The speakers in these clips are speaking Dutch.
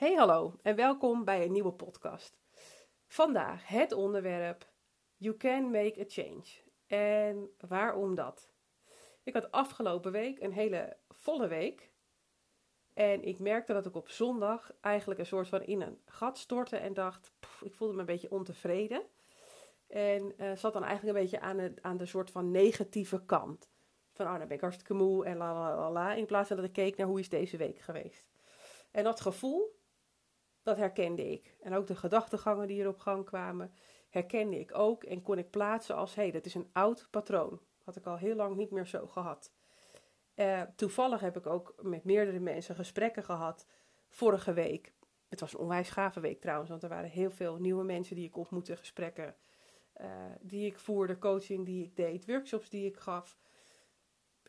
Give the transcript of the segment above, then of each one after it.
Hey hallo en welkom bij een nieuwe podcast. Vandaag het onderwerp You can make a change. En waarom dat? Ik had afgelopen week een hele volle week. En ik merkte dat ik op zondag eigenlijk een soort van in een gat stortte en dacht, ik voelde me een beetje ontevreden. En uh, zat dan eigenlijk een beetje aan, het, aan de soort van negatieve kant. Van, oh, dan ben ik hartstikke moe en la la la la. In plaats van dat ik keek naar hoe is deze week geweest. En dat gevoel, dat herkende ik. En ook de gedachtegangen die er op gang kwamen, herkende ik ook. En kon ik plaatsen als, hé, hey, dat is een oud patroon. Had ik al heel lang niet meer zo gehad. Uh, toevallig heb ik ook met meerdere mensen gesprekken gehad vorige week. Het was een onwijs gave week trouwens, want er waren heel veel nieuwe mensen die ik ontmoette, gesprekken uh, die ik voerde, coaching die ik deed, workshops die ik gaf.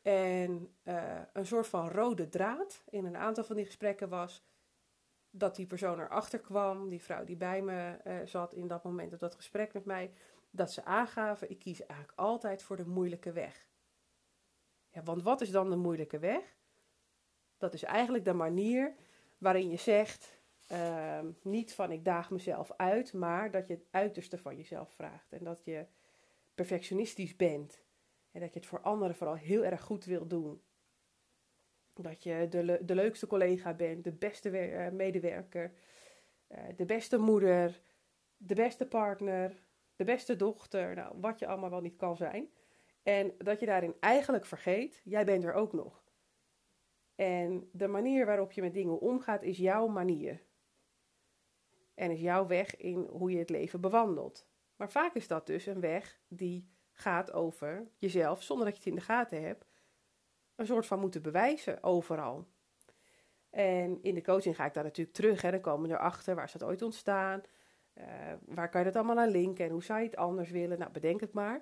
En uh, een soort van rode draad in een aantal van die gesprekken was dat die persoon erachter kwam, die vrouw die bij me uh, zat in dat moment op dat gesprek met mij, dat ze aangaven: ik kies eigenlijk altijd voor de moeilijke weg. Ja, want wat is dan de moeilijke weg? Dat is eigenlijk de manier waarin je zegt: uh, niet van ik daag mezelf uit, maar dat je het uiterste van jezelf vraagt en dat je perfectionistisch bent en dat je het voor anderen vooral heel erg goed wil doen. Dat je de, de leukste collega bent, de beste eh, medewerker, uh, de beste moeder, de beste partner, de beste dochter. Nou, wat je allemaal wel niet kan zijn. En dat je daarin eigenlijk vergeet, jij bent er ook nog. En de manier waarop je met dingen omgaat is jouw manier. En is jouw weg in hoe je het leven bewandelt. Maar vaak is dat dus een weg die gaat over jezelf, zonder dat je het in de gaten hebt, een soort van moeten bewijzen overal. En in de coaching ga ik daar natuurlijk terug. Hè. Dan komen we erachter, waar is dat ooit ontstaan? Uh, waar kan je dat allemaal aan linken? En hoe zou je het anders willen? Nou, bedenk het maar.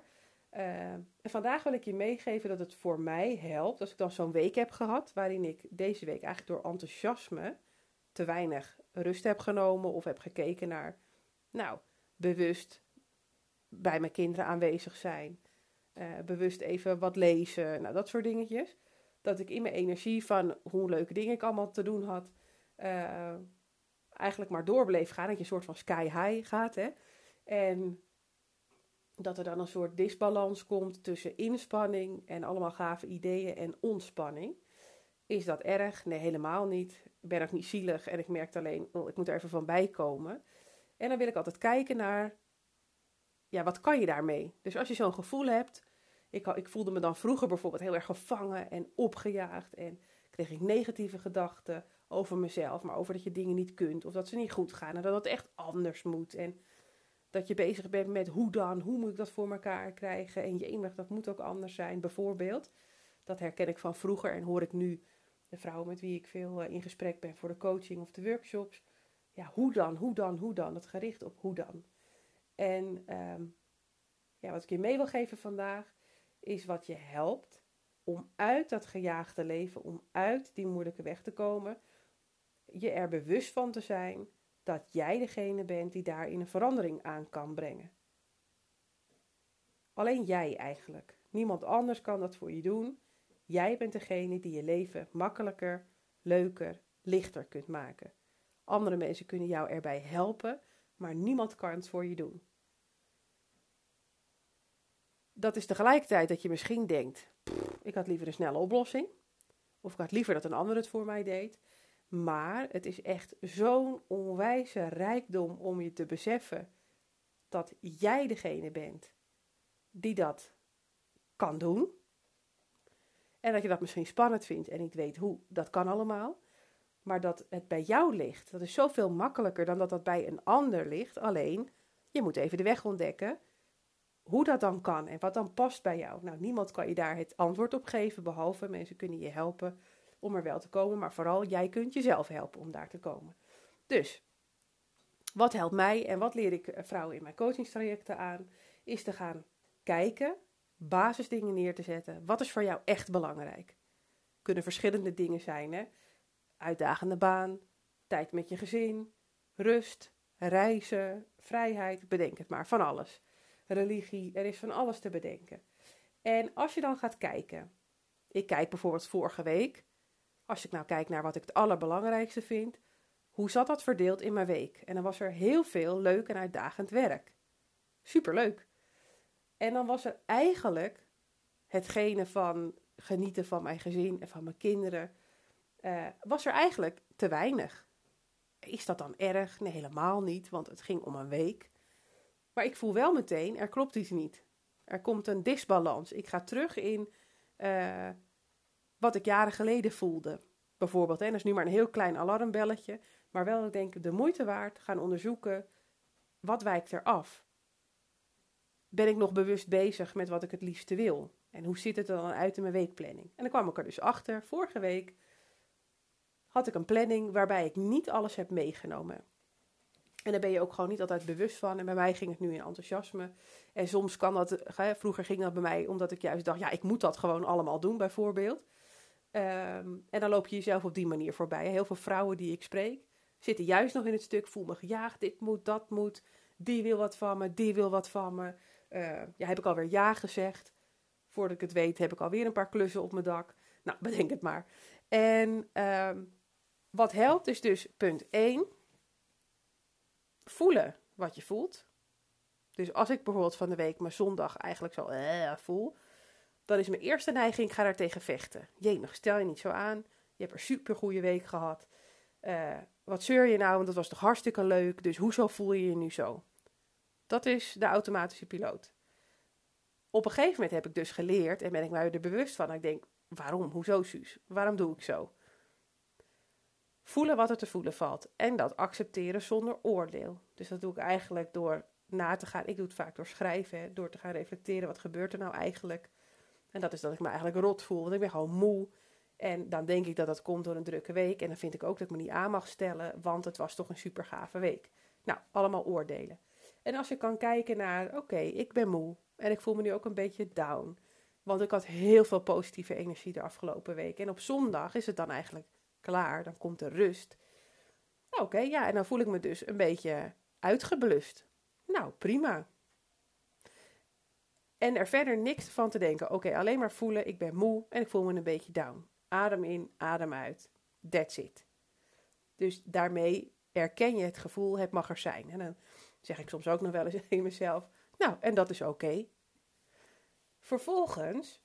En vandaag wil ik je meegeven dat het voor mij helpt. Als ik dan zo'n week heb gehad, waarin ik deze week eigenlijk door enthousiasme te weinig rust heb genomen of heb gekeken naar, nou, bewust bij mijn kinderen aanwezig zijn. Uh, bewust even wat lezen, nou, dat soort dingetjes dat ik in mijn energie van hoe leuke dingen ik allemaal te doen had, uh, eigenlijk maar door bleef gaan. Dat je een soort van sky high gaat. Hè? En dat er dan een soort disbalans komt tussen inspanning en allemaal gave ideeën en ontspanning. Is dat erg? Nee, helemaal niet. Ik ben ook niet zielig en ik merk alleen, oh, ik moet er even van bijkomen. En dan wil ik altijd kijken naar, ja, wat kan je daarmee? Dus als je zo'n gevoel hebt, ik, ik voelde me dan vroeger bijvoorbeeld heel erg gevangen en opgejaagd. En kreeg ik negatieve gedachten over mezelf, maar over dat je dingen niet kunt of dat ze niet goed gaan en dat het echt anders moet. En dat je bezig bent met hoe dan, hoe moet ik dat voor elkaar krijgen en je enig, dat moet ook anders zijn, bijvoorbeeld. Dat herken ik van vroeger en hoor ik nu de vrouwen met wie ik veel eh, in gesprek ben voor de coaching of de workshops. Ja, hoe dan, hoe dan, hoe dan? Het gericht op hoe dan. En um, ja, wat ik je mee wil geven vandaag is wat je helpt om uit dat gejaagde leven, om uit die moeilijke weg te komen, je er bewust van te zijn dat jij degene bent die daarin een verandering aan kan brengen. Alleen jij eigenlijk. Niemand anders kan dat voor je doen. Jij bent degene die je leven makkelijker, leuker, lichter kunt maken. Andere mensen kunnen jou erbij helpen, maar niemand kan het voor je doen dat is tegelijkertijd dat je misschien denkt: ik had liever een snelle oplossing. Of ik had liever dat een ander het voor mij deed. Maar het is echt zo'n onwijze rijkdom om je te beseffen dat jij degene bent die dat kan doen. En dat je dat misschien spannend vindt en niet weet hoe, dat kan allemaal. Maar dat het bij jou ligt, dat is zoveel makkelijker dan dat dat bij een ander ligt. Alleen, je moet even de weg ontdekken hoe dat dan kan en wat dan past bij jou. Nou, niemand kan je daar het antwoord op geven, behalve mensen kunnen je helpen om er wel te komen, maar vooral jij kunt jezelf helpen om daar te komen. Dus, wat helpt mij en wat leer ik eh, vrouwen in mijn coachingstrajecten aan, is te gaan kijken, basisdingen neer te zetten. Wat is voor jou echt belangrijk? Kunnen verschillende dingen zijn, hè? Uitdagende baan, tijd met je gezin, rust, reizen, vrijheid, bedenk het maar, van alles religie, er is van alles te bedenken. En als je dan gaat kijken, ik kijk bijvoorbeeld vorige week, als ik nou kijk naar wat ik het allerbelangrijkste vind, hoe zat dat verdeeld in mijn week? En dan was er heel veel leuk en uitdagend werk. Superleuk. En dan was er eigenlijk hetgene van genieten van mijn gezin en van mijn kinderen, uh, was er eigenlijk te weinig. Is dat dan erg? Nee, helemaal niet, want het ging om een week. Maar ik voel wel meteen, er klopt iets niet. Er komt een disbalans. Ik ga terug in uh, wat ik jaren geleden voelde. Bijvoorbeeld, en dat is nu maar een heel klein alarmbelletje, maar wel, ik denk, de moeite waard gaan onderzoeken, wat wijkt er af? Ben ik nog bewust bezig met wat ik het liefste wil? En hoe ziet het er dan uit in mijn weekplanning? En dan kwam ik er dus achter, vorige week had ik een planning waarbij ik niet alles heb meegenomen. En daar ben je ook gewoon niet altijd bewust van. En bij mij ging het nu in enthousiasme. En soms kan dat, vroeger ging dat bij mij omdat ik juist dacht, ja, ik moet dat gewoon allemaal doen, bijvoorbeeld. Ehm, en dan loop je jezelf op die manier voorbij. Heel veel vrouwen die ik spreek zitten juist nog in het stuk, voel me gejaagd, dit moet, dat moet, die wil wat van me, die wil wat van me. Uh, ja, heb ik alweer ja gezegd. Voordat ik het weet, heb ik alweer een paar klussen op mijn dak. Nou, bedenk het maar. En ehm, wat helpt is dus punt 1. Voelen wat je voelt. Dus als ik bijvoorbeeld van de week mijn zondag eigenlijk zo uh, voel, dan is mijn eerste neiging, ik ga daar tegen vechten. Jemig, stel je niet zo aan. Je hebt een super goede week gehad. Uh, wat zeur je nou, want dat was toch hartstikke leuk, dus hoezo voel je je nu zo? Dat is de automatische piloot. Op een gegeven moment heb ik dus geleerd en ben ik mij er bewust van. Ik denk, waarom? Hoezo, Suus? Waarom doe ik zo? Voelen wat er te voelen valt. En dat accepteren zonder oordeel. Dus dat doe ik eigenlijk door na te gaan. Ik doe het vaak door schrijven, door te gaan reflecteren. Wat gebeurt er nou eigenlijk? En dat is dat ik me eigenlijk rot voel, want ik ben gewoon moe. En dan denk ik dat dat komt door een drukke week. En dan vind ik ook dat ik me niet aan mag stellen, want het was toch een super gave week. Nou, allemaal oordelen. En als je kan kijken naar, oké, ik ben moe en ik voel me nu ook een beetje down. Want ik had heel veel positieve energie de afgelopen week. En op zondag is het dan eigenlijk klaar, dan komt de rust. Nou, oké, ja, en dan voel ik me dus een beetje uitgeblust. Nou, prima. En er verder niks van te denken. Oké, alleen maar voelen, ik ben moe en ik voel me een beetje down. Adem in, adem uit. That's it. Dus daarmee erken je het gevoel, het mag er zijn. En dan zeg ik soms ook nog wel eens in mezelf, nou, en dat is oké. Vervolgens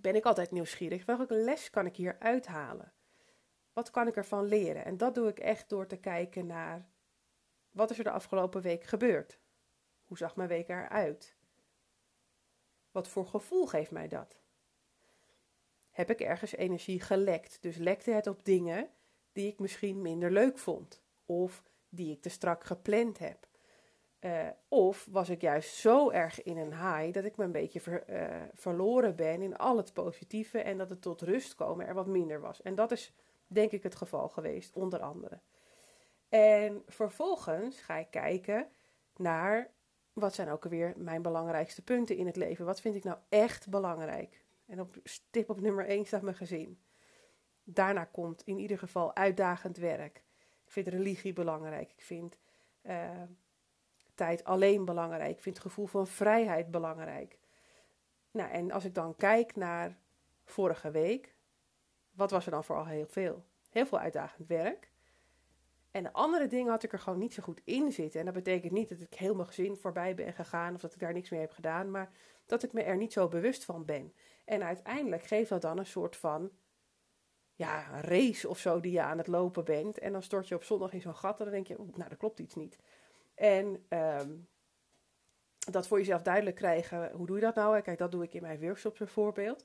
ben ik altijd nieuwsgierig. Welke les kan ik hier uithalen? Wat kan ik ervan leren? En dat doe ik echt door te kijken naar wat is er de afgelopen week gebeurd? Hoe zag mijn week eruit? Wat voor gevoel geeft mij dat? heb ik ergens energie gelekt. Dus lekte het op dingen die ik misschien minder leuk vond. Of die ik te strak gepland heb. Uh, of was ik juist zo erg in een high dat ik me een beetje uh, verloren ben in al het positieve en dat het tot rust komen er wat minder was. En dat is denk ik het geval geweest, onder andere. En vervolgens ga ik kijken naar wat zijn ook alweer mijn belangrijkste punten in het leven. Wat vind ik nou echt belangrijk? En op stip op nummer 1 staat mijn gezin. Daarna komt in ieder geval uitdagend werk. Ik vind religie belangrijk. Ik vind uh, tijd alleen belangrijk. Ik vind het gevoel van vrijheid belangrijk. Nou, en als ik dan kijk naar vorige week, wat was er dan vooral heel veel? Heel veel uitdagend werk. En de andere dingen had ik er gewoon niet zo goed in zitten. En dat betekent niet dat ik heel mijn gezin voorbij ben gegaan of dat ik daar niks mee heb gedaan, maar dat ik me er niet zo bewust van ben. En uiteindelijk geeft dat dan een soort van ja, race of zo die je aan het lopen bent. En dan stort je op zondag in zo'n gat en dan denk je, nou, dat klopt iets niet. En um, dat voor jezelf duidelijk krijgen, hoe doe je dat nou? Kijk, dat doe ik in mijn workshops bijvoorbeeld.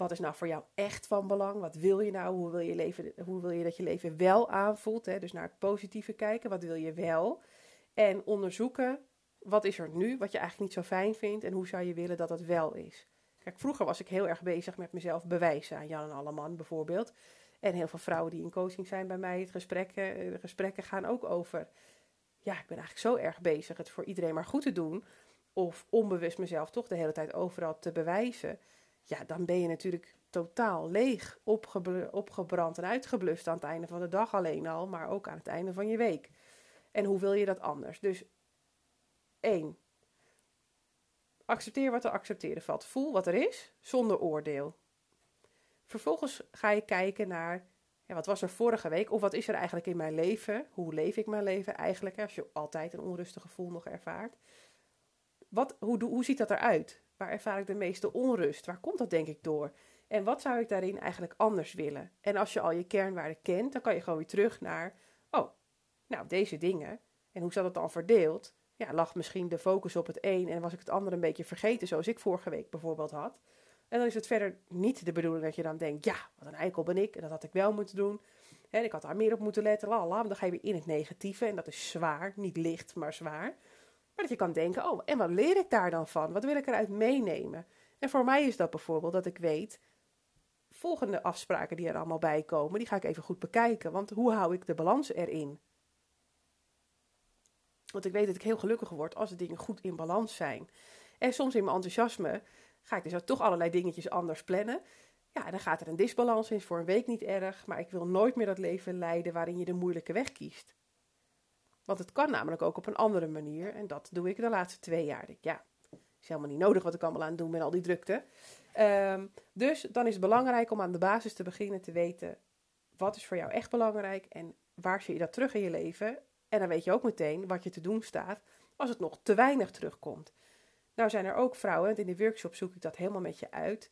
Wat is nou voor jou echt van belang? Wat wil je nou? Hoe wil je, leven, hoe wil je dat je leven wel aanvoelt? Hè? Dus naar het positieve kijken. Wat wil je wel? En onderzoeken, wat is er nu wat je eigenlijk niet zo fijn vindt? En hoe zou je willen dat het wel is? Kijk, vroeger was ik heel erg bezig met mezelf bewijzen aan Jan en Alleman bijvoorbeeld. En heel veel vrouwen die in coaching zijn bij mij, het gesprekken, de gesprekken gaan ook over. Ja, ik ben eigenlijk zo erg bezig het voor iedereen maar goed te doen. Of onbewust mezelf toch de hele tijd overal te bewijzen. Ja, dan ben je natuurlijk totaal leeg, opgebrand en uitgeblust aan het einde van de dag alleen al, maar ook aan het einde van je week. En hoe wil je dat anders? Dus één, Accepteer wat te accepteren valt. Voel wat er is, zonder oordeel. Vervolgens ga je kijken naar wat was er vorige week? Of wat is er eigenlijk in mijn leven? Hoe leef ik mijn leven eigenlijk? Als je altijd een onrustig gevoel nog ervaart. Wat, hoe, hoe ziet dat eruit? Waar ervaar ik de meeste onrust? Waar komt dat denk ik door? En wat zou ik daarin eigenlijk anders willen? En als je al je kernwaarden kent, dan kan je gewoon weer terug naar, oh, nou deze dingen. En hoe zat het dan verdeeld? Ja, lag misschien de focus op het een en was ik het andere een beetje vergeten, zoals ik vorige week bijvoorbeeld had. En dan is het verder niet de bedoeling dat je dan denkt, ja, wat een eikel ben ik en dat had ik wel moeten doen. En ik had daar meer op moeten letten, lala, dan ga je weer in het negatieve en dat is zwaar, niet licht, maar zwaar. Dat je kan denken, oh, en wat leer ik daar dan van? Wat wil ik eruit meenemen? En voor mij is dat bijvoorbeeld dat ik weet, volgende afspraken die er allemaal bij komen, die ga ik even goed bekijken. Want hoe hou ik de balans erin? Want ik weet dat ik heel gelukkig word als de dingen goed in balans zijn. En soms in mijn enthousiasme ga ik dus toch allerlei dingetjes anders plannen. Ja, dan gaat er een disbalans in, voor een week niet erg. Maar ik wil nooit meer dat leven leiden waarin je de moeilijke weg kiest. Want het kan namelijk ook op een andere manier. En dat doe ik de laatste twee jaar. Ja, is helemaal niet nodig wat ik allemaal aan het doen ben, al die drukte. Ehm, dus dan is het belangrijk om aan de basis te beginnen te weten wat is voor jou echt belangrijk en waar zie je dat terug in je leven. En dan weet je ook meteen wat je te doen staat als het nog te weinig terugkomt. Nou zijn er ook vrouwen, en in de workshop zoek ik dat helemaal met je uit.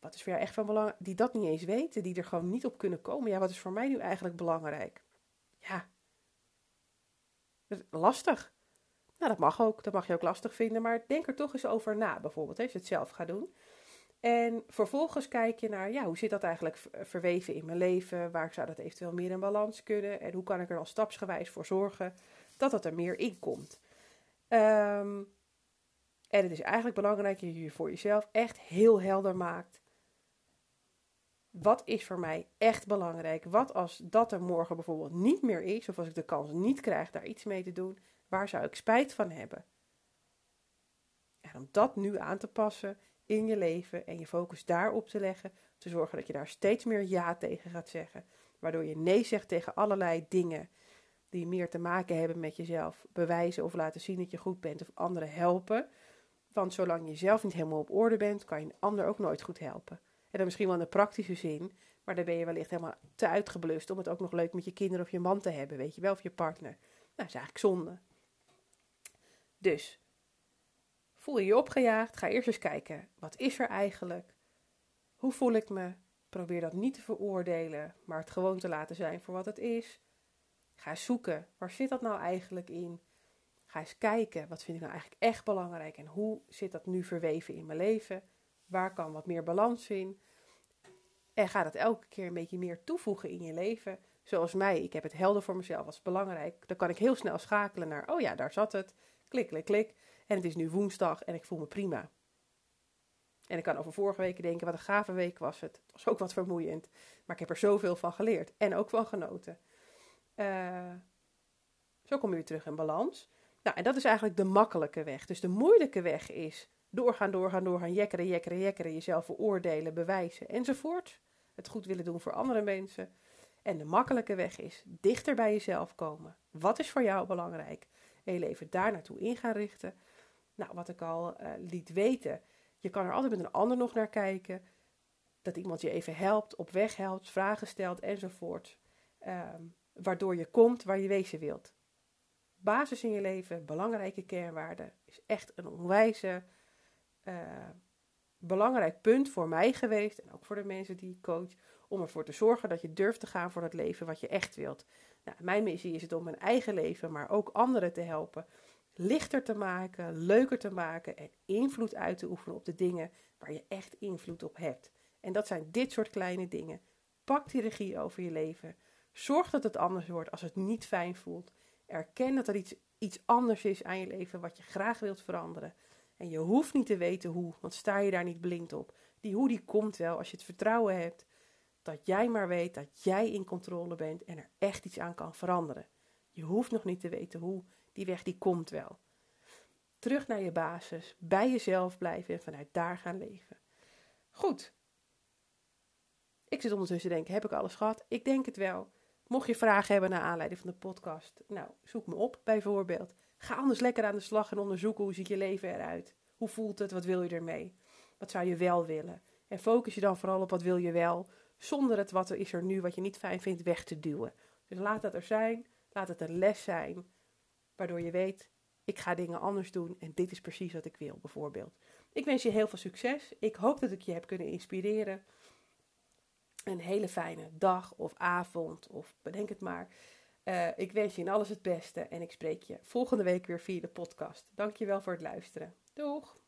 Wat is voor jou echt van belang, die dat niet eens weten, die er gewoon niet op kunnen komen. Ja, wat is voor mij nu eigenlijk belangrijk? Ja, lastig. Nou, dat mag ook, dat mag je ook lastig vinden, maar denk er toch eens over na, bijvoorbeeld, als je het zelf gaat doen. En vervolgens kijk je naar, ja, hoe zit dat eigenlijk verweven in mijn leven? Waar zou dat eventueel meer in balans kunnen? En hoe kan ik er dan stapsgewijs voor zorgen dat dat er meer in komt? Ehm, en het is eigenlijk belangrijk dat je voor jezelf echt heel helder maakt. Wat is voor mij echt belangrijk? Wat als dat er morgen bijvoorbeeld niet meer is, of als ik de kans niet krijg daar iets mee te doen, waar zou ik spijt van hebben? En om dat nu aan te passen in je leven en je focus daarop te leggen, te zorgen dat je daar steeds meer ja tegen gaat zeggen, waardoor je nee zegt tegen allerlei dingen die meer te maken hebben met jezelf bewijzen of laten zien dat je goed bent of anderen helpen. Want zolang je zelf niet helemaal op orde bent, kan je een ander ook nooit goed helpen. En dan misschien wel in de praktische zin, maar dan ben je wellicht helemaal te uitgeblust om het ook nog leuk met je kinderen of je man te hebben, weet je wel, of je partner. Nou, dat is eigenlijk zonde. Dus, voel je je opgejaagd, ga eerst eens kijken, wat is er eigenlijk? Hoe voel ik me? Probeer dat niet te veroordelen, maar het gewoon te laten zijn voor wat het is. Ga zoeken, waar zit dat nou eigenlijk in? Ga eens kijken, wat vind ik nou eigenlijk echt belangrijk en hoe zit dat nu verweven in mijn leven? Waar kan wat meer balans in? En ga dat elke keer een beetje meer toevoegen in je leven. Zoals mij, ik heb het helder voor mezelf als belangrijk. Dan kan ik heel snel schakelen naar, oh ja, daar zat het. Klik, klik, klik. En het is nu woensdag en ik voel me prima. En ik kan over vorige week denken, wat een gave week was het. Het was ook wat vermoeiend. Maar ik heb er zoveel van geleerd en ook van genoten. Uh, zo kom je weer terug in balans. Nou, en dat is eigenlijk de makkelijke weg. Dus de moeilijke weg is doorgaan, doorgaan, doorgaan, jekkeren, jekkeren, jekkeren, jezelf veroordelen, bewijzen enzovoort. Het goed willen doen voor andere mensen. En de makkelijke weg is dichter bij jezelf komen. Wat is voor jou belangrijk? En je leven daar naartoe in gaan richten. Nou, wat ik al uh, liet weten, je kan er altijd met een ander nog naar kijken. Dat iemand je even helpt, op weg helpt, vragen stelt enzovoort. Um, waardoor je komt waar je wezen wilt. Basis in je leven, belangrijke kernwaarden, is echt een onwijze uh, belangrijk punt voor mij geweest. En ook voor de mensen die ik coach. Om ervoor te zorgen dat je durft te gaan voor het leven wat je echt wilt. Nou, mijn missie is het om mijn eigen leven, maar ook anderen te helpen. Lichter te maken, leuker te maken en invloed uit te oefenen op de dingen waar je echt invloed op hebt. En dat zijn dit soort kleine dingen. Pak die regie over je leven. Zorg dat het anders wordt als het niet fijn voelt. Erken dat er iets, iets anders is aan je leven wat je graag wilt veranderen. En je hoeft niet te weten hoe, want sta je daar niet blind op. Die hoe die komt wel als je het vertrouwen hebt dat jij maar weet dat jij in controle bent en er echt iets aan kan veranderen. Je hoeft nog niet te weten hoe, die weg die komt wel. Terug naar je basis, bij jezelf blijven en vanuit daar gaan leven. Goed. Ik zit ondertussen te denken, heb ik alles gehad? Ik denk het wel. Mocht je vragen hebben naar aanleiding van de podcast, nou, zoek me op bijvoorbeeld. Ga anders lekker aan de slag en onderzoeken hoe ziet je leven eruit. Hoe voelt het? Wat wil je ermee? Wat zou je wel willen? En focus je dan vooral op wat wil je wel, zonder het wat er is er nu, wat je niet fijn vindt, weg te duwen. Dus laat het er zijn, laat het een les zijn, waardoor je weet, ik ga dingen anders doen en dit is precies wat ik wil, bijvoorbeeld. Ik wens je heel veel succes. Ik hoop dat ik je heb kunnen inspireren. Een hele fijne dag of avond of bedenk het maar. Uh, ik wens je in alles het beste en ik spreek je volgende week weer via de podcast. Dankjewel voor het luisteren. Doeg!